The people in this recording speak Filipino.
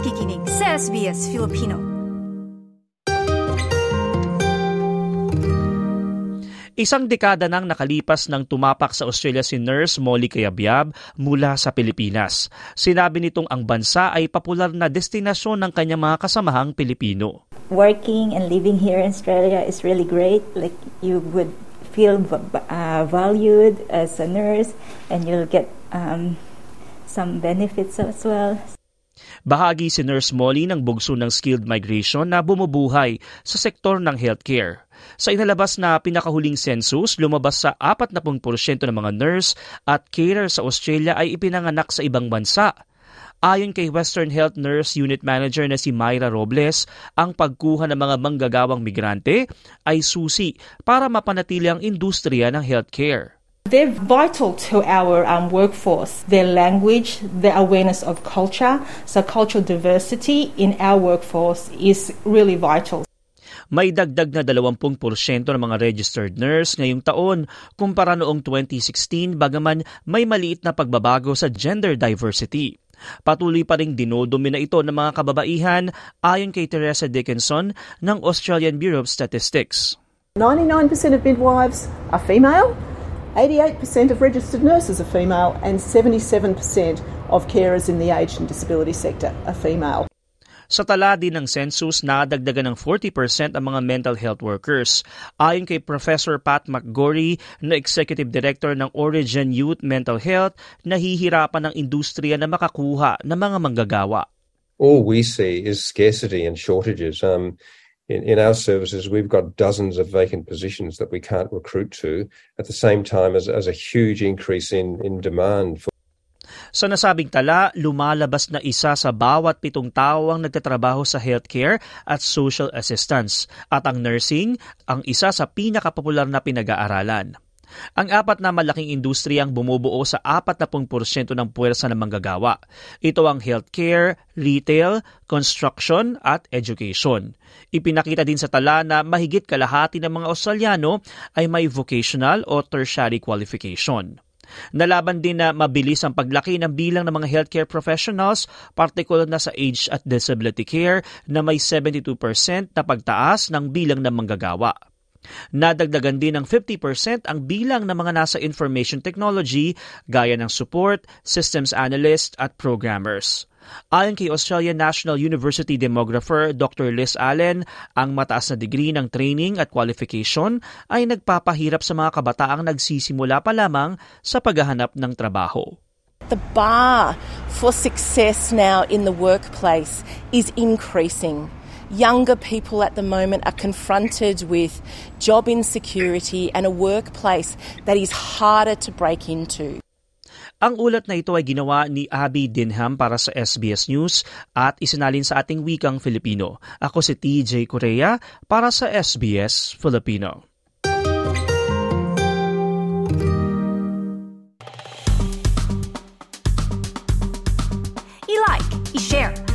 nakikinig sa SBS Filipino. Isang dekada nang nakalipas nang tumapak sa Australia si nurse Molly Kayabyab mula sa Pilipinas. Sinabi nitong ang bansa ay popular na destinasyon ng kanyang mga kasamahang Pilipino. Working and living here in Australia is really great. Like you would feel uh, valued as a nurse and you'll get um, some benefits as well. Bahagi si Nurse Molly ng bugso ng skilled migration na bumubuhay sa sektor ng healthcare. Sa inalabas na pinakahuling census, lumabas sa 40% ng mga nurse at carer sa Australia ay ipinanganak sa ibang bansa. Ayon kay Western Health Nurse Unit Manager na si Myra Robles, ang pagkuha ng mga manggagawang migrante ay susi para mapanatili ang industriya ng healthcare. They're vital to our um, workforce. Their language, their awareness of culture, so cultural diversity in our workforce is really vital. May dagdag na 20% ng mga registered nurse ngayong taon kumpara noong 2016 bagaman may maliit na pagbabago sa gender diversity. Patuloy pa ring dinodumi na ito ng mga kababaihan ayon kay Teresa Dickinson ng Australian Bureau of Statistics. 99% of midwives are female, 88% of registered nurses are female, and 77% of carers in the aged and disability sector are female. Sa tala din ng census, nadagdagan ng 40% ang mga mental health workers. Ayon kay Professor Pat McGorry na Executive Director ng Origin Youth Mental Health, nahihirapan ang industriya na makakuha ng mga manggagawa. All we see is scarcity and shortages. Um, in, in our services, we've got dozens of vacant positions that we can't recruit to at the same time as, as a huge increase in, in demand for Sa nasabing tala, lumalabas na isa sa bawat pitong tao ang nagtatrabaho sa healthcare at social assistance at ang nursing ang isa sa pinakapopular na pinag-aaralan. Ang apat na malaking industriyang bumubuo sa 40% ng puwersa ng manggagawa. Ito ang healthcare, retail, construction at education. Ipinakita din sa tala na mahigit kalahati ng mga Australiano ay may vocational o tertiary qualification. Nalaban din na mabilis ang paglaki ng bilang ng mga healthcare professionals, particular na sa age at disability care na may 72% na pagtaas ng bilang ng manggagawa. Nadagdagan din ng 50% ang bilang ng mga nasa information technology gaya ng support, systems analyst at programmers. Ayon kay Australian National University demographer Dr. Liz Allen, ang mataas na degree ng training at qualification ay nagpapahirap sa mga kabataang nagsisimula pa lamang sa paghahanap ng trabaho. The bar for success now in the workplace is increasing. Younger people at the moment are confronted with job insecurity and a workplace that is harder to break into. Ang ulat na ito ay ginawa ni Abby Dinham para sa SBS News at isinalin sa ating wikang Filipino. Ako si TJ Korea para sa SBS Filipino. I-like, i-share,